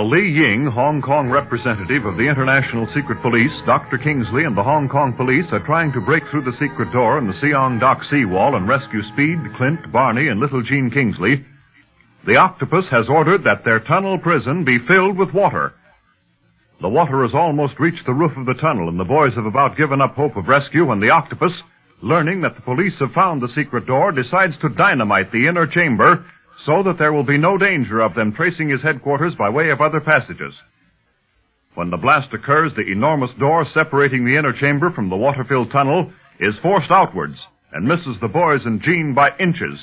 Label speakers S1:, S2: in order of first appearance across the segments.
S1: While Li Ying, Hong Kong representative of the International Secret Police, Dr. Kingsley, and the Hong Kong police are trying to break through the secret door in the Siang Dock seawall and rescue Speed, Clint, Barney, and little Jean Kingsley, the octopus has ordered that their tunnel prison be filled with water. The water has almost reached the roof of the tunnel, and the boys have about given up hope of rescue when the octopus, learning that the police have found the secret door, decides to dynamite the inner chamber so that there will be no danger of them tracing his headquarters by way of other passages. When the blast occurs, the enormous door separating the inner chamber from the water-filled tunnel is forced outwards and misses the boys and Jean by inches.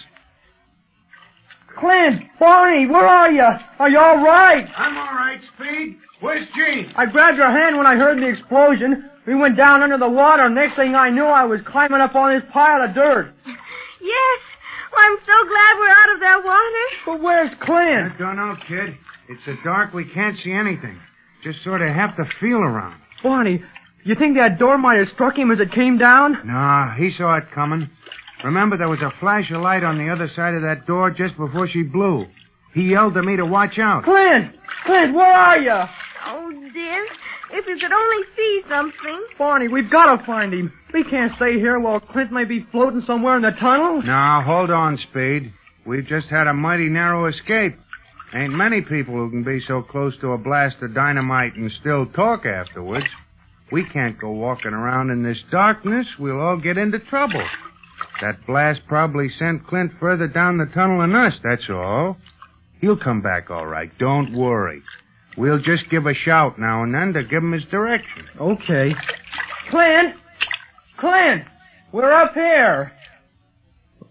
S2: Clint, Barney, where are you? Are you all right?
S3: I'm all right, Speed. Where's Jean?
S2: I grabbed your hand when I heard the explosion. We went down under the water. Next thing I knew, I was climbing up on this pile of dirt.
S4: Yes. Well, I'm so glad we're out of that water.
S2: But where's Clint?
S3: I don't know, kid. It's so dark we can't see anything. Just sort of have to feel around.
S2: Barney, you think that door might have struck him as it came down?
S3: Nah, he saw it coming. Remember, there was a flash of light on the other side of that door just before she blew. He yelled to me to watch out.
S2: Clint! Clint, where are you?
S4: Oh, dear. If you could only see something.
S2: Barney, we've got to find him. We can't stay here while Clint may be floating somewhere in the tunnel.
S3: Now, hold on, Speed. We've just had a mighty narrow escape. Ain't many people who can be so close to a blast of dynamite and still talk afterwards. We can't go walking around in this darkness. We'll all get into trouble. That blast probably sent Clint further down the tunnel than us, that's all. He'll come back all right. Don't worry. We'll just give a shout now and then to give him his direction.
S2: Okay. Clint! Clint! We're up here.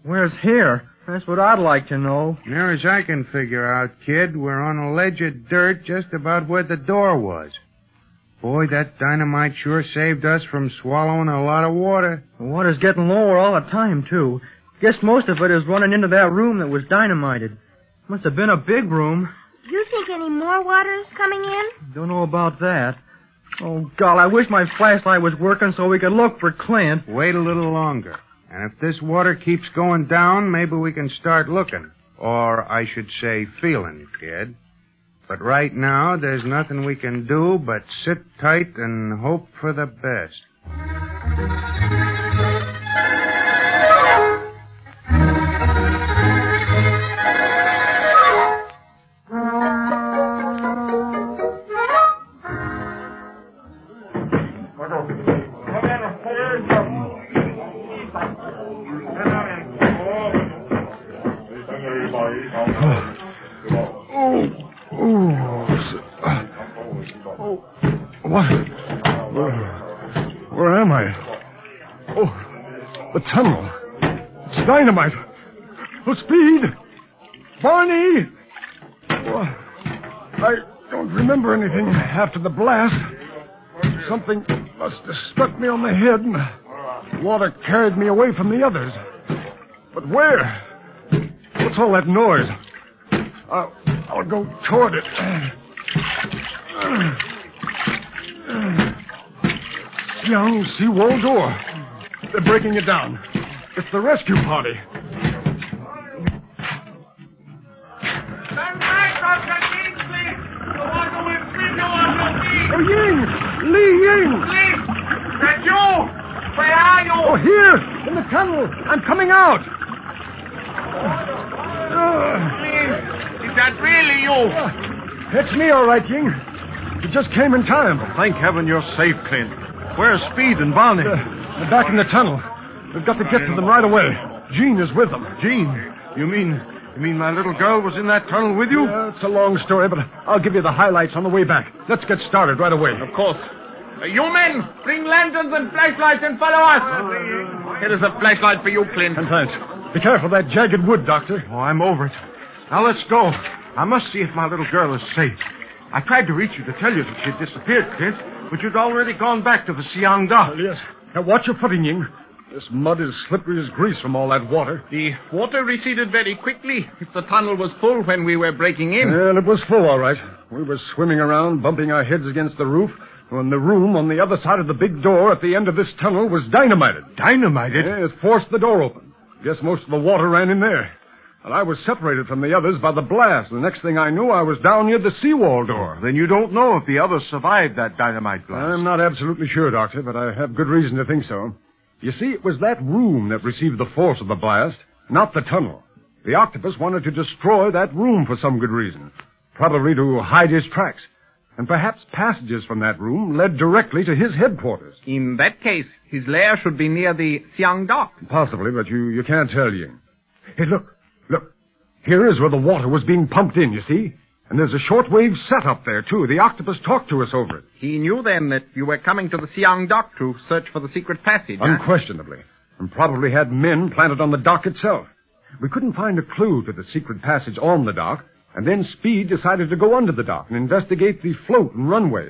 S2: Where's here? That's what I'd like to know.
S3: Near as I can figure out, kid, we're on a ledge of dirt just about where the door was. Boy, that dynamite sure saved us from swallowing a lot of water.
S2: The water's getting lower all the time, too. Guess most of it is running into that room that was dynamited. Must have been a big room.
S4: Do you think any more water's coming in?
S2: Don't know about that. Oh, God, I wish my flashlight was working so we could look for Clint.
S3: Wait a little longer. And if this water keeps going down, maybe we can start looking. Or I should say feeling, kid. But right now, there's nothing we can do but sit tight and hope for the best.
S5: Tunnel. It's dynamite. Oh, speed! Barney! Oh, I don't remember anything after the blast. Something must have struck me on the head and water carried me away from the others. But where? What's all that noise? I'll, I'll go toward it. Young seawall door. They're breaking it down. It's the rescue party.
S6: Stand back, Dr. Kingsley! The water will sweep you off your feet!
S5: Oh, Ying! Li Ying!
S6: Please! That you! Where are you?
S5: Oh, here! In the tunnel! I'm coming out! Uh,
S6: Please! Is that really you?
S5: it's me, all right, Ying. You just came in time.
S7: Thank heaven you're safe, Clint. Where's Speed and Bonnie?
S5: Uh, they're back in the tunnel. We've got to get to them right away. Jean is with them.
S7: Jean, you mean you mean my little girl was in that tunnel with you?
S5: Yeah, it's a long story, but I'll give you the highlights on the way back. Let's get started right away.
S6: Of course. Uh, you men, bring lanterns and flashlights and follow us. Here is a flashlight for you, Clint.
S5: And thanks. Be careful of that jagged wood, Doctor.
S7: Oh, I'm over it. Now let's go. I must see if my little girl is safe. I tried to reach you to tell you that she'd disappeared, Clint, but you'd already gone back to the Siang dock.
S5: Well, yes. Now watch your footing, Ying. This mud is slippery as grease from all that water.
S6: The water receded very quickly if the tunnel was full when we were breaking in.
S5: Well, it was full, all right. We were swimming around, bumping our heads against the roof, when the room on the other side of the big door at the end of this tunnel was dynamited.
S7: Dynamited?
S5: Yeah, it forced the door open. Guess most of the water ran in there. And I was separated from the others by the blast. The next thing I knew, I was down near the seawall door.
S7: Then you don't know if the others survived that dynamite blast.
S5: I'm not absolutely sure, Doctor, but I have good reason to think so. You see, it was that room that received the force of the blast, not the tunnel. The octopus wanted to destroy that room for some good reason. Probably to hide his tracks. And perhaps passages from that room led directly to his headquarters.
S6: In that case, his lair should be near the Siang dock.
S5: Possibly, but you, you can't tell, Ying. Hey, look, look. Here is where the water was being pumped in, you see? And there's a shortwave set up there, too. The octopus talked to us over it.
S6: He knew then that you were coming to the Siang dock to search for the secret passage. huh?
S5: Unquestionably. And probably had men planted on the dock itself. We couldn't find a clue to the secret passage on the dock, and then Speed decided to go under the dock and investigate the float and runway.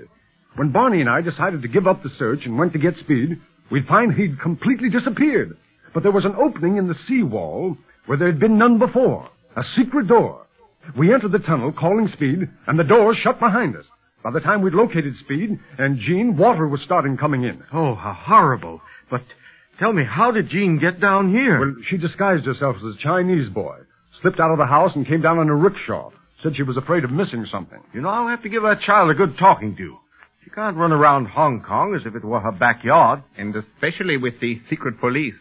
S5: When Barney and I decided to give up the search and went to get Speed, we'd find he'd completely disappeared. But there was an opening in the seawall where there had been none before. A secret door. We entered the tunnel, calling Speed, and the door shut behind us. By the time we'd located Speed and Jean, water was starting coming in.
S7: Oh, how horrible. But tell me, how did Jean get down here?
S5: Well, she disguised herself as a Chinese boy, slipped out of the house and came down in a rickshaw. Said she was afraid of missing something.
S7: You know, I'll have to give that child a good talking to. She can't run around Hong Kong as if it were her backyard.
S6: And especially with the secret police.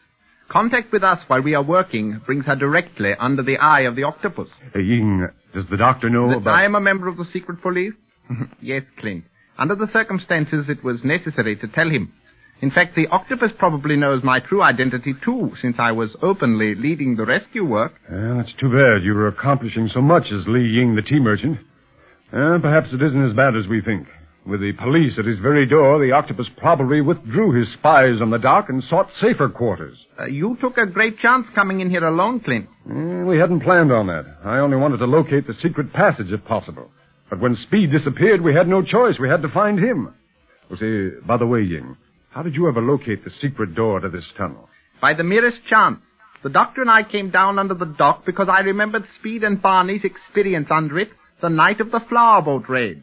S6: Contact with us while we are working brings her directly under the eye of the octopus.
S5: Hey, Ying, does the doctor know
S6: that
S5: about...
S6: I am a member of the secret police? yes, Clint. Under the circumstances, it was necessary to tell him. In fact, the octopus probably knows my true identity too, since I was openly leading the rescue work.
S5: That's too bad. You were accomplishing so much as Li Ying, the tea merchant. Uh, perhaps it isn't as bad as we think. With the police at his very door, the octopus probably withdrew his spies on the dock and sought safer quarters.
S6: Uh, you took a great chance coming in here alone, Clint.
S5: Eh, we hadn't planned on that. I only wanted to locate the secret passage if possible. But when Speed disappeared, we had no choice. We had to find him. Well, see, by the way, Ying, how did you ever locate the secret door to this tunnel?
S6: By the merest chance. The doctor and I came down under the dock because I remembered Speed and Barney's experience under it the night of the flower boat raid.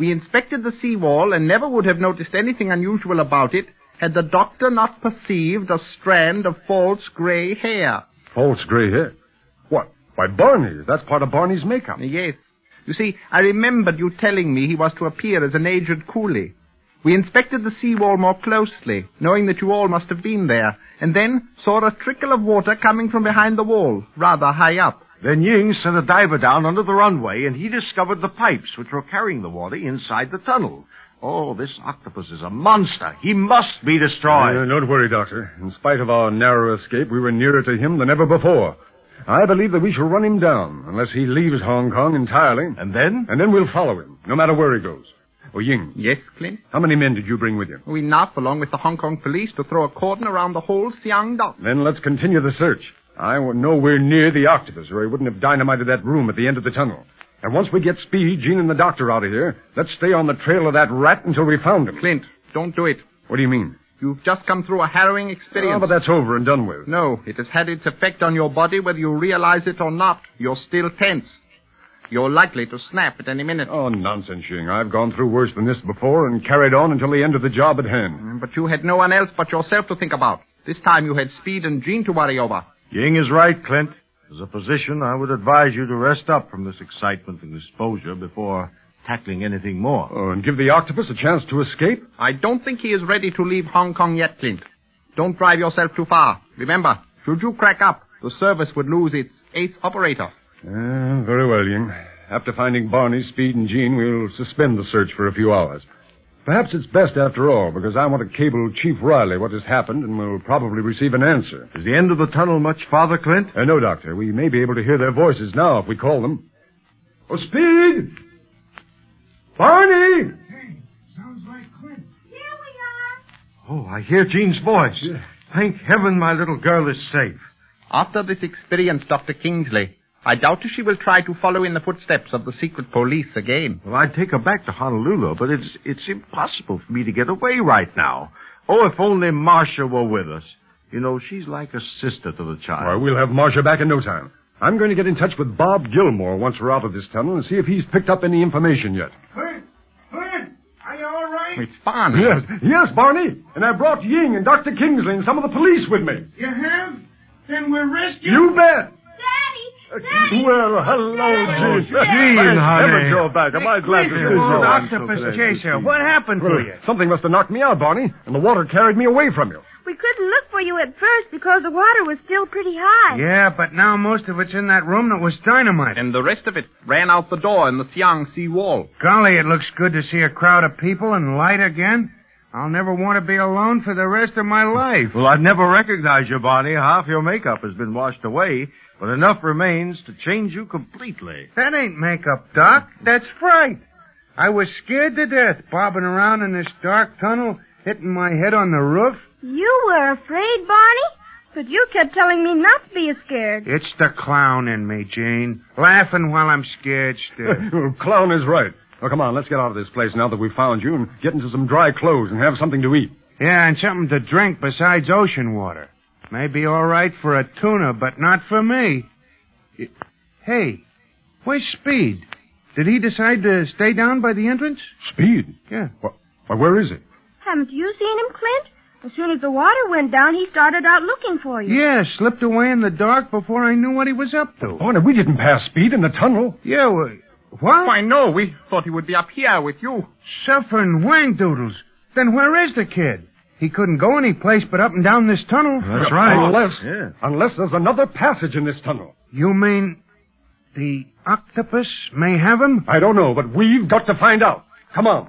S6: We inspected the seawall and never would have noticed anything unusual about it had the doctor not perceived a strand of false gray hair.
S5: False gray hair? What? Why, Barney. That's part of Barney's makeup.
S6: Yes. You see, I remembered you telling me he was to appear as an aged coolie. We inspected the seawall more closely, knowing that you all must have been there, and then saw a trickle of water coming from behind the wall, rather high up.
S7: Then Ying sent a diver down under the runway, and he discovered the pipes which were carrying the water inside the tunnel. Oh, this octopus is a monster. He must be destroyed.
S5: Uh, don't worry, Doctor. In spite of our narrow escape, we were nearer to him than ever before. I believe that we shall run him down unless he leaves Hong Kong entirely.
S7: And then?
S5: And then we'll follow him, no matter where he goes. Oh, Ying.
S6: Yes, Clint?
S5: How many men did you bring with you?
S6: Enough, along with the Hong Kong police, to throw a cordon around the whole Siang dock.
S5: Then let's continue the search. I was nowhere near the octopus, or he wouldn't have dynamited that room at the end of the tunnel. And once we get Speed, Jean, and the doctor out of here, let's stay on the trail of that rat until we found him.
S6: Clint, don't do it.
S5: What do you mean?
S6: You've just come through a harrowing experience.
S5: Oh, but that's over and done with.
S6: No, it has had its effect on your body whether you realize it or not. You're still tense. You're likely to snap at any minute.
S5: Oh, nonsense, Ying. I've gone through worse than this before and carried on until the end of the job at hand.
S6: But you had no one else but yourself to think about. This time you had Speed and Jean to worry over.
S7: Ying is right, Clint. As a physician, I would advise you to rest up from this excitement and exposure before tackling anything more.
S5: Oh, and give the octopus a chance to escape?
S6: I don't think he is ready to leave Hong Kong yet, Clint. Don't drive yourself too far. Remember, should you crack up, the service would lose its ace operator.
S5: Uh, very well, Ying. After finding Barney, Speed, and Jean, we'll suspend the search for a few hours. Perhaps it's best after all, because I want to cable Chief Riley what has happened, and we'll probably receive an answer.
S7: Is the end of the tunnel much farther, Clint?
S5: Uh, no, Doctor. We may be able to hear their voices now if we call them. Oh, Speed! Barney!
S3: Sounds like Clint.
S4: Here we are.
S7: Oh, I hear Jean's voice. Thank heaven my little girl is safe.
S6: After this experience, Dr. Kingsley, I doubt if she will try to follow in the footsteps of the secret police again.
S7: Well, I'd take her back to Honolulu, but it's it's impossible for me to get away right now. Oh, if only Marcia were with us. You know, she's like a sister to the child.
S5: All right, we'll have Marcia back in no time. I'm going to get in touch with Bob Gilmore once we're out of this tunnel and see if he's picked up any information yet.
S3: Clint! Clint! Are you all right?
S6: It's Barney.
S5: Yes, yes, Barney. And I brought Ying and Dr. Kingsley and some of the police with me.
S3: You have? Then we're rescued.
S5: You bet.
S4: Daddy! Daddy!
S5: Well, hello, Jean.
S7: Jean,
S5: Nice
S7: honey.
S5: Ever go back. Am I glad to see
S3: Clint,
S5: you?
S3: old octopus chaser. What happened to
S5: Well,
S3: you?
S5: Something must have knocked me out, Barney, and the water carried me away from you.
S4: We couldn't look for you at first because the water was still pretty high.
S3: Yeah, but now most of it's in that room that was dynamite.
S6: And the rest of it ran out the door in the Siang Sea wall.
S3: Golly, it looks good to see a crowd of people and light again. I'll never want to be alone for the rest of my life.
S7: Well, I'd never recognize you, Bonnie. Half your makeup has been washed away, but enough remains to change you completely.
S3: That ain't makeup, Doc. That's fright. I was scared to death bobbing around in this dark tunnel, hitting my head on the roof.
S4: You were afraid, Barney? But you kept telling me not to be scared.
S3: It's the clown in me, Jane. Laughing while I'm scared still.
S5: Clown is right. Well, come on, let's get out of this place now that we've found you and get into some dry clothes and have something to eat.
S3: yeah, and something to drink besides ocean water. May be all right for a tuna, but not for me. Y- Hey, where's Speed? Did he decide to stay down by the entrance?
S5: Speed?
S3: Yeah.
S5: Why, why where is he?
S4: Haven't you seen him, Clint? As soon as the water went down, he started out looking for you.
S3: Yeah, slipped away in the dark before I knew what he was up to.
S5: Barney, we didn't pass Speed in the tunnel.
S3: Yeah, well, what?
S6: Why, no, we thought he would be up here with you.
S3: Suffering wang doodles. Then where is the kid? He couldn't go any place but up and down this tunnel.
S7: That's right.
S5: Unless,
S7: Yeah.
S5: unless there's another passage in this tunnel.
S3: You mean the octopus may have him?
S5: I don't know, but we've got to find out. Come on.